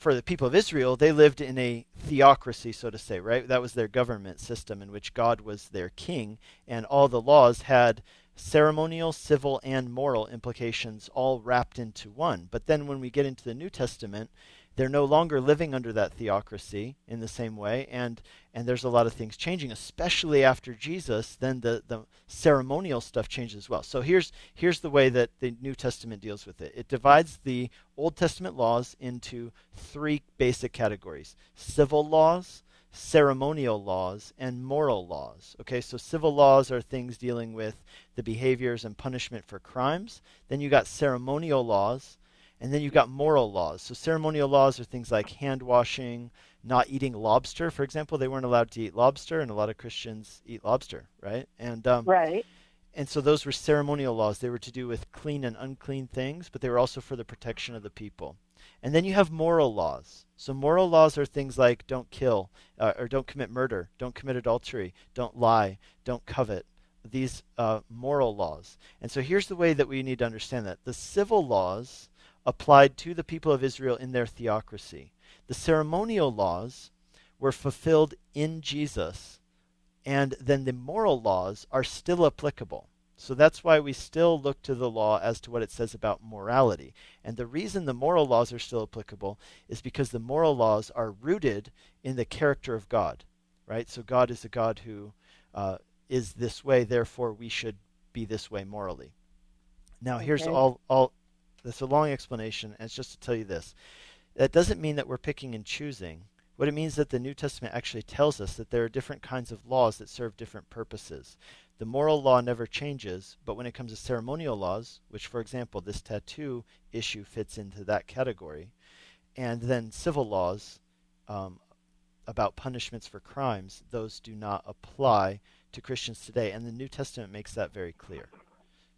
for the people of Israel, they lived in a theocracy, so to say, right? That was their government system in which God was their king, and all the laws had ceremonial, civil, and moral implications all wrapped into one. But then when we get into the New Testament, they're no longer living under that theocracy in the same way, and and there's a lot of things changing, especially after Jesus. Then the the ceremonial stuff changes as well. So here's here's the way that the New Testament deals with it. It divides the Old Testament laws into three basic categories: civil laws, ceremonial laws, and moral laws. Okay, so civil laws are things dealing with the behaviors and punishment for crimes. Then you got ceremonial laws, and then you've got moral laws. So ceremonial laws are things like hand washing, not eating lobster, for example. They weren't allowed to eat lobster, and a lot of Christians eat lobster, right? And um, Right. and so those were ceremonial laws. They were to do with clean and unclean things, but they were also for the protection of the people. And then you have moral laws. So moral laws are things like don't kill, uh, or don't commit murder, don't commit adultery, don't lie, don't covet. These uh, moral laws. And so here's the way that we need to understand that the civil laws applied to the people of Israel in their theocracy. The ceremonial laws were fulfilled in Jesus and then the moral laws are still applicable. So that's why we still look to the law as to what it says about morality. And the reason the moral laws are still applicable is because the moral laws are rooted in the character of God, right? So God is a God who uh, is this way, therefore we should be this way morally. Now, here's all, all, that's a long explanation, and it's just to tell you this. That doesn't mean that we're picking and choosing. What it means that the New Testament actually tells us that there are different kinds of laws that serve different purposes. The moral law never changes, but when it comes to ceremonial laws, which, for example, this tattoo issue fits into that category, and then civil laws um, about punishments for crimes, those do not apply to Christians today, and the New Testament makes that very clear.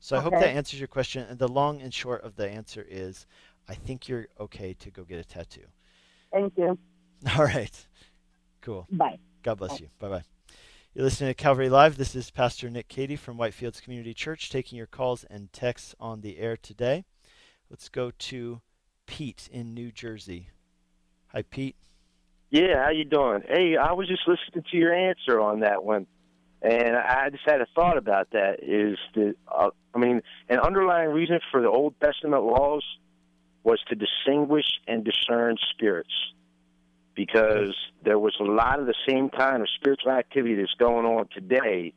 So I hope that answers your question. And the long and short of the answer is, I think you're okay to go get a tattoo. Thank you. All right. Cool. Bye. God bless you. Bye bye. You're listening to Calvary Live. This is Pastor Nick Cady from Whitefields Community Church taking your calls and texts on the air today. Let's go to Pete in New Jersey. Hi, Pete. Yeah, how you doing? Hey, I was just listening to your answer on that one, and I just had a thought about that. Is that uh, I mean, an underlying reason for the Old Testament laws was to distinguish and discern spirits, because there was a lot of the same kind of spiritual activity that's going on today,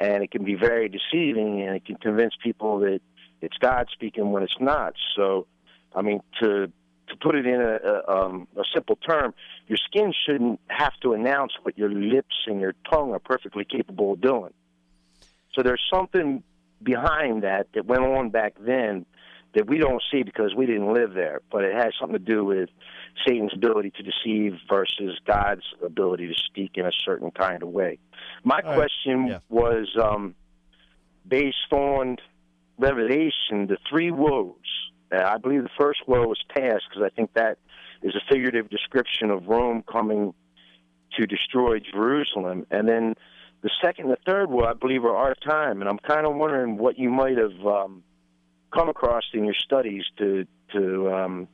and it can be very deceiving, and it can convince people that it's God speaking when it's not. So, I mean, to to put it in a, a, um, a simple term, your skin shouldn't have to announce what your lips and your tongue are perfectly capable of doing. So there's something behind that that went on back then that we don't see because we didn't live there, but it has something to do with Satan's ability to deceive versus God's ability to speak in a certain kind of way. My All right. question Yeah. was um, based on Revelation, the three woes. Uh, I believe the first woe was past because I think that is a figurative description of Rome coming to destroy Jerusalem. And then the second and the third woe, I believe, are our time. And I'm kind of wondering what you might have um, come across in your studies to to um,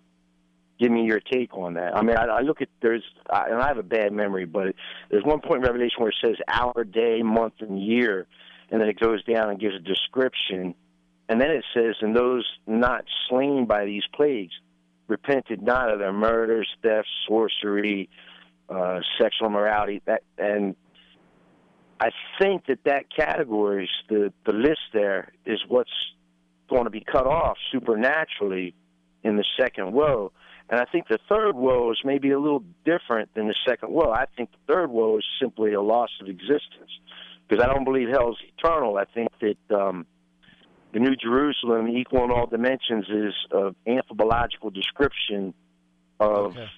give me your take on that. I mean, I, I look at there's, I, and I have a bad memory, but there's one point in Revelation where it says hour, day, month, and year, and then it goes down and gives a description, and then it says, and those not slain by these plagues repented not of their murders, theft, sorcery, uh, sexual immorality, that, and I think that that categories, the the list there is what's going to be cut off supernaturally in the second woe. And I think the third woe is maybe a little different than the second woe. I think the third woe is simply a loss of existence because I don't believe hell is eternal. I think that um, the New Jerusalem, equal in all dimensions, is an anthropological description of. Okay.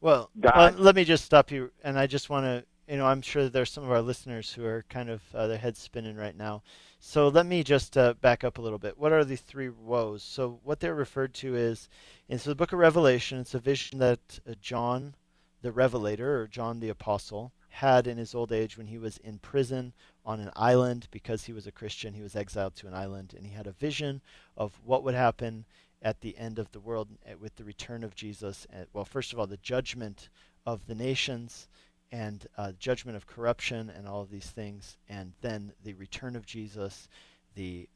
Well, God. uh, let me just stop you, and I just want to, you know, I'm sure there's some of our listeners who are kind of uh, their heads spinning right now. So let me just uh, back up a little bit. What are the three woes? So what they're referred to is, in so the book of Revelation, it's a vision that uh, John, the Revelator, or John the Apostle, had in his old age when he was in prison on an island because he was a Christian. He was exiled to an island, and he had a vision of what would happen at the end of the world uh, with the return of Jesus. Uh, well, first of all, the judgment of the nations and uh, judgment of corruption and all of these things, and then the return of Jesus, the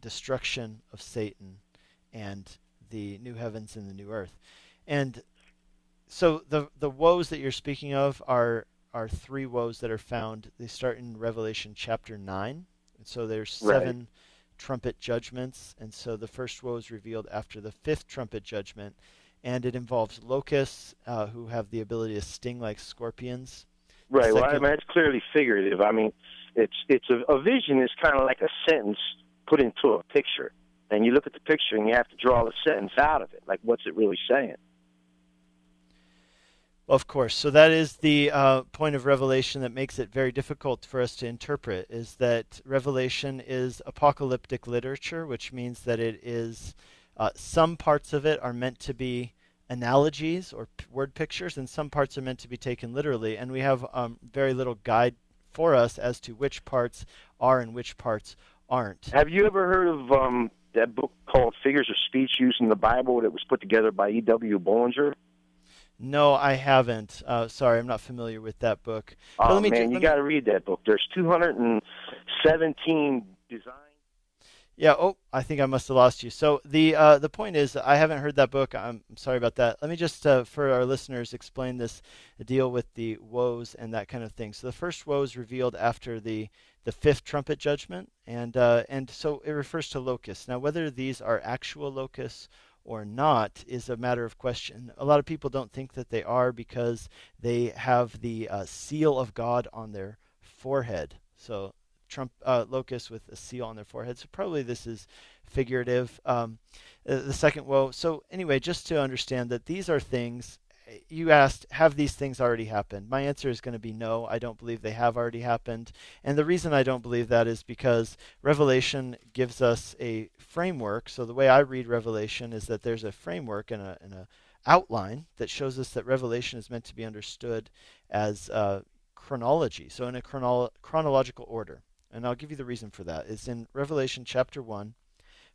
destruction of Satan, and the new heavens and the new earth. And so the the woes that you're speaking of are are three woes that are found. They start in Revelation chapter nine. And so there's Right. seven trumpet judgments, and so the first woe is revealed after the fifth trumpet judgment, and it involves locusts uh, who have the ability to sting like scorpions. Right. Well, I Second- mean, it's clearly figurative. I mean, it's it's a, a vision is kind of like a sentence put into a picture, and you look at the picture and you have to draw the sentence out of it. Like, what's it really saying? Of course. So that is the uh, point of Revelation that makes it very difficult for us to interpret. Is that Revelation is apocalyptic literature, which means that it is uh, some parts of it are meant to be analogies or p- word pictures, and some parts are meant to be taken literally. And we have um, very little guide for us as to which parts are and which parts aren't. Have you ever heard of um, that book called Figures of Speech Used in the Bible that was put together by E.W. Bullinger? No, I haven't. Uh, sorry, I'm not familiar with that book. But Oh let me ju- man, you got to read that book. There's 217 designs. Yeah. Oh, I think I must have lost you. So the uh, the point is, I haven't heard that book. I'm, I'm sorry about that. Let me just, uh, for our listeners, explain this deal with the woes and that kind of thing. So the first woe is revealed after the the fifth trumpet judgment, and uh, and so it refers to locusts. Now, whether these are actual locusts or not is a matter of question. A lot of people don't think that they are because they have the uh, seal of God on their forehead. So Trump uh, locusts with a seal on their forehead. So probably this is figurative. Um, uh, the second woe. So anyway, just to understand that these are things. You asked, have these things already happened? My answer is going to be no. I don't believe they have already happened. And the reason I don't believe that is because Revelation gives us a framework. So the way I read Revelation is that there's a framework and a, a outline that shows us that Revelation is meant to be understood as uh, chronology. So in a chronolo- chronological order. And I'll give you the reason for that. It's in Revelation chapter 1,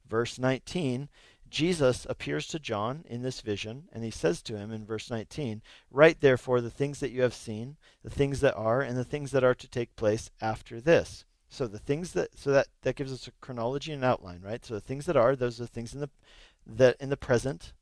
verse 19. Jesus appears to John in this vision, and he says to him in verse 19, Write therefore the things that you have seen, the things that are, and the things that are to take place after this. So the things that so that that gives us a chronology and outline, right? So the things that are, those are the things in the that in the present.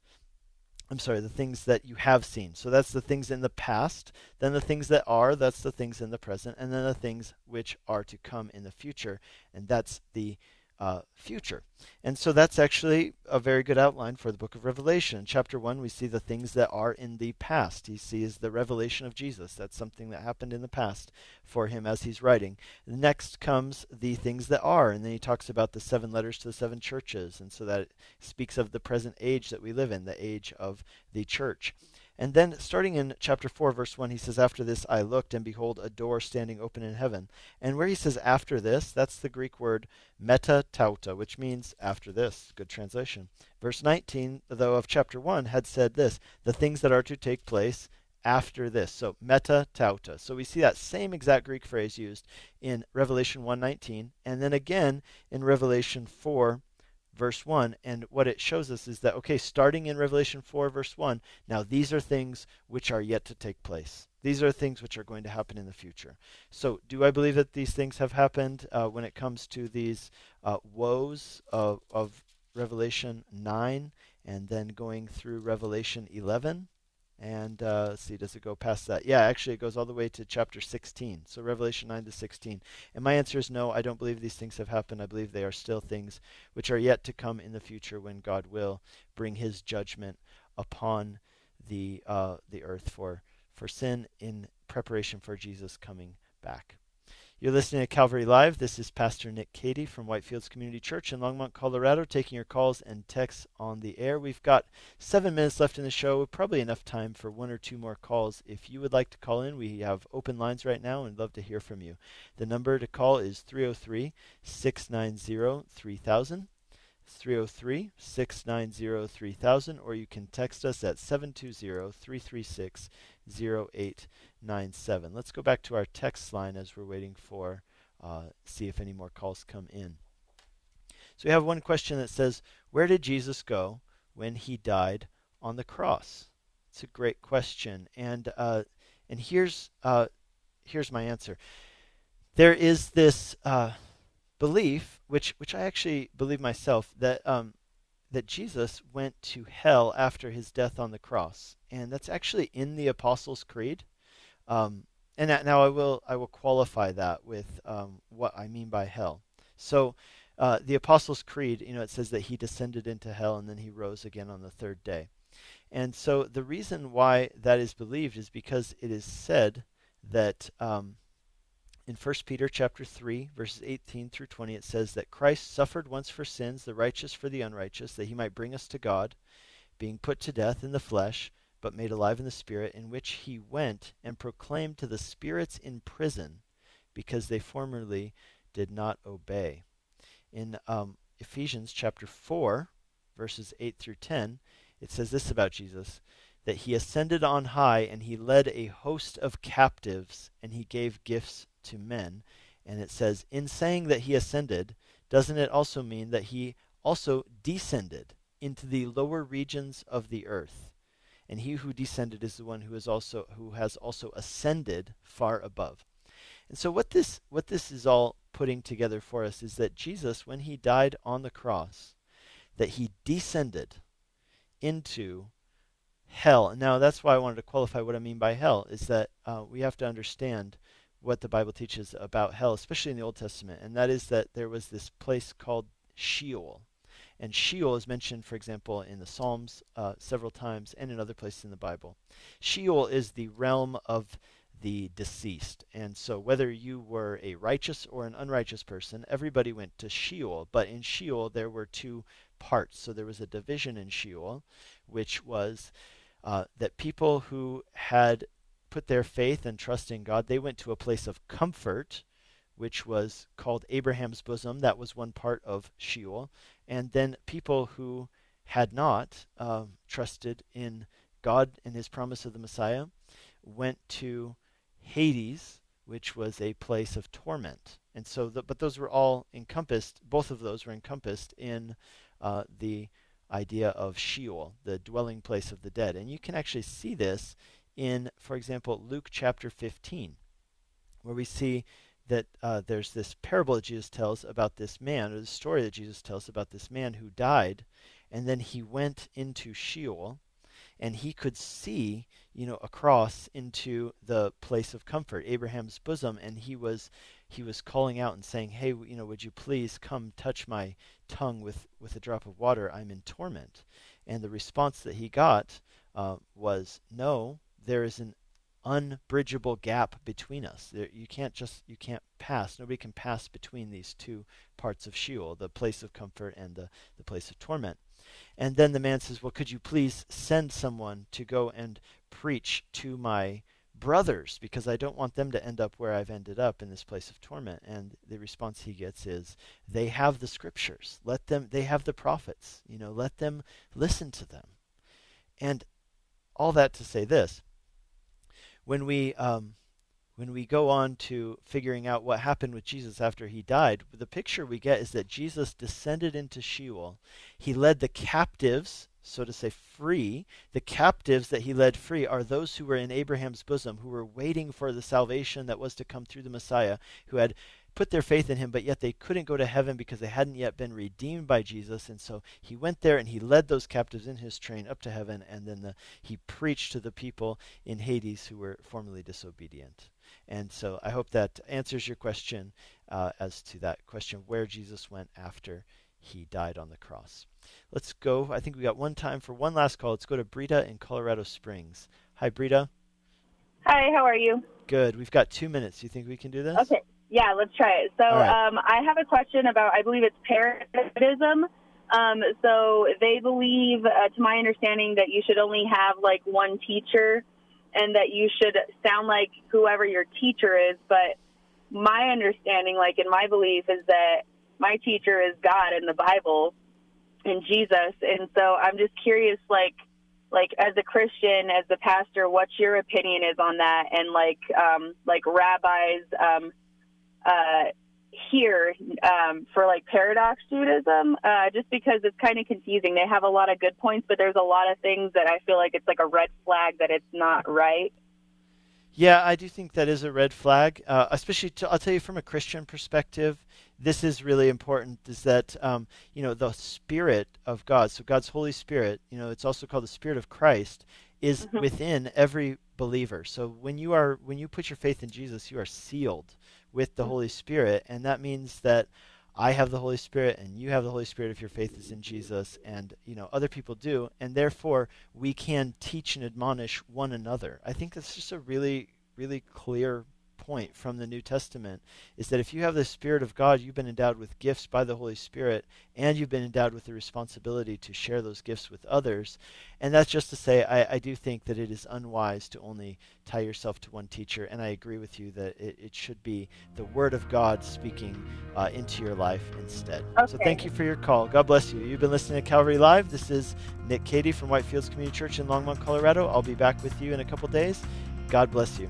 I'm sorry, the things that you have seen. So that's the things in the past. Then the things that are, that's the things in the present, and then the things which are to come in the future, and that's the uh, future. And so that's actually a very good outline for the book of Revelation. In chapter 1, we see the things that are in the past. He sees the revelation of Jesus. That's something that happened in the past for him as he's writing. Next comes the things that are, and then he talks about the seven letters to the seven churches. And so that speaks of the present age that we live in, the age of the church. And then, starting in chapter 4, verse 1, he says, After this I looked, and behold, a door standing open in heaven. And where he says after this, that's the Greek word meta tauta, which means after this. Good translation. Verse 19, though, of chapter 1 had said this the things that are to take place after this. So meta tauta. So we see that same exact Greek phrase used in Revelation 1:19 and then again in Revelation 4 verse 1 and what it shows us is that okay starting in Revelation 4 verse 1 now these are things which are yet to take place. These are things which are going to happen in the future. So, do I believe that these things have happened uh, when it comes to these uh, woes of, of Revelation 9 and then going through Revelation 11? And uh, let's see, does it go past that? Yeah, actually, it goes all the way to chapter 16. So Revelation 9 to 16. And my answer is no, I don't believe these things have happened. I believe they are still things which are yet to come in the future when God will bring his judgment upon the, uh, the earth for, for sin in preparation for Jesus coming back. You're listening to Calvary Live. This is Pastor Nick Cady from Whitefields Community Church in Longmont, Colorado, taking your calls and texts on the air. We've got seven minutes left in the show, probably enough time for one or two more calls. If you would like to call in, we have open lines right now and love to hear from you. The number to call is 303 690 3000. 303 690 3000, or you can text us at 720 336 0897. Let's go back to our text line as we're waiting for uh, see if any more calls come in. So we have one question that says, "Where did Jesus go when he died on the cross?" It's a great question, and uh, and here's uh, here's my answer. There is this uh, belief, which which I actually believe myself, that um, that Jesus went to hell after his death on the cross, and that's actually in the Apostles' Creed. Um, and that, now I will I will qualify that with um, what I mean by hell. So uh, the Apostles' Creed, you know, it says that he descended into hell and then he rose again on the third day. And so the reason why that is believed is because it is said that um, in 1 Peter chapter 3 verses 18 through 20 it says that Christ suffered once for sins the righteous for the unrighteous that he might bring us to God being put to death in the flesh but made alive in the spirit in which he went and proclaimed to the spirits in prison because they formerly did not obey in um, Ephesians chapter 4 verses 8 through 10 it says this about Jesus that he ascended on high and he led a host of captives and he gave gifts to men. And it says, in saying that he ascended, doesn't it also mean that he also descended into the lower regions of the earth? And he who descended is the one who is also who has also ascended far above. And so what this what this is all putting together for us is that Jesus, when he died on the cross, that he descended into hell. Now that's why I wanted to qualify what I mean by hell is that uh, we have to understand what the Bible teaches about hell, especially in the Old Testament, and that is that there was this place called Sheol. And Sheol is mentioned, for example, in the Psalms uh, several times and in other places in the Bible. Sheol is the realm of the deceased. And so, whether you were a righteous or an unrighteous person, everybody went to Sheol. But in Sheol, there were two parts. So, there was a division in Sheol, which was uh, that people who had put their faith and trust in God, they went to a place of comfort, which was called Abraham's bosom. That was one part of Sheol. And then people who had not uh, trusted in God and his promise of the Messiah went to Hades, which was a place of torment. And so, the, but those were all encompassed, both of those were encompassed in uh, the idea of Sheol, the dwelling place of the dead. And you can actually see this in, for example, Luke chapter 15, where we see that uh, there's this parable that Jesus tells about this man, or the story that Jesus tells about this man who died, and then he went into Sheol, and he could see, you know, across into the place of comfort, Abraham's bosom, and he was he was calling out and saying, "Hey, you know, would you please come touch my tongue with with a drop of water? I'm in torment." And the response that he got uh, was, "No, there is an unbridgeable gap between us. There, you can't just you can't pass. Nobody can pass between these two parts of Sheol, the place of comfort and the, the place of torment. And then the man says, Well, could you please send someone to go and preach to my brothers because I don't want them to end up where I've ended up in this place of torment. And the response he gets is, They have the scriptures. Let them they have the prophets. You know, let them listen to them. And all that to say this when we um, when we go on to figuring out what happened with Jesus after he died, the picture we get is that Jesus descended into Sheol. He led the captives, so to say, free. The captives that he led free are those who were in Abraham's bosom, who were waiting for the salvation that was to come through the Messiah, who had put their faith in him, but yet they couldn't go to heaven because they hadn't yet been redeemed by Jesus. And so he went there and he led those captives in his train up to heaven, and then the, he preached to the people in Hades who were formerly disobedient. And so I hope that answers your question uh, as to that question of where Jesus went after he died on the cross. Let's go. I think we got one time for one last call. Let's go to Brita in Colorado Springs. Hi, Brita. Hi, how are you? Good. We've got two minutes. Do you think we can do this? Okay. Yeah, let's try it. So right. um, I have a question about, I believe it's parasitism. Um, so they believe, uh, to my understanding, that you should only have like one teacher and that you should sound like whoever your teacher is. But my understanding, like in my belief, is that my teacher is God in the Bible and Jesus. And so I'm just curious, like, like as a Christian, as a pastor, what's your opinion is on that? And like, um, like rabbis, um, uh, here um, for like paradox Judaism, uh, just because it's kind of confusing. They have a lot of good points, but there's a lot of things that I feel like it's like a red flag that it's not right. Yeah, I do think that is a red flag, uh, especially to, I'll tell you from a Christian perspective. This is really important. Is that um, you know the Spirit of God, so God's Holy Spirit. You know, it's also called the Spirit of Christ, is Mhm. within every believer. So when you are when you put your faith in Jesus, you are sealed with the mm-hmm. Holy Spirit, and that means that I have the Holy Spirit and you have the Holy Spirit if your faith is in Jesus, and you know other people do, and therefore we can teach and admonish one another. I think that's just a really really clear point from the New Testament is that if you have the Spirit of God, you've been endowed with gifts by the Holy Spirit, and you've been endowed with the responsibility to share those gifts with others. And that's just to say, I, I do think that it is unwise to only tie yourself to one teacher, and I agree with you that it, it should be the Word of God speaking uh, into your life instead. So thank you for your call. God bless you. You've been listening to Calvary Live. This is Nick Cady from Whitefields Community Church in Longmont, Colorado. I'll be back with you in a couple days. God bless you.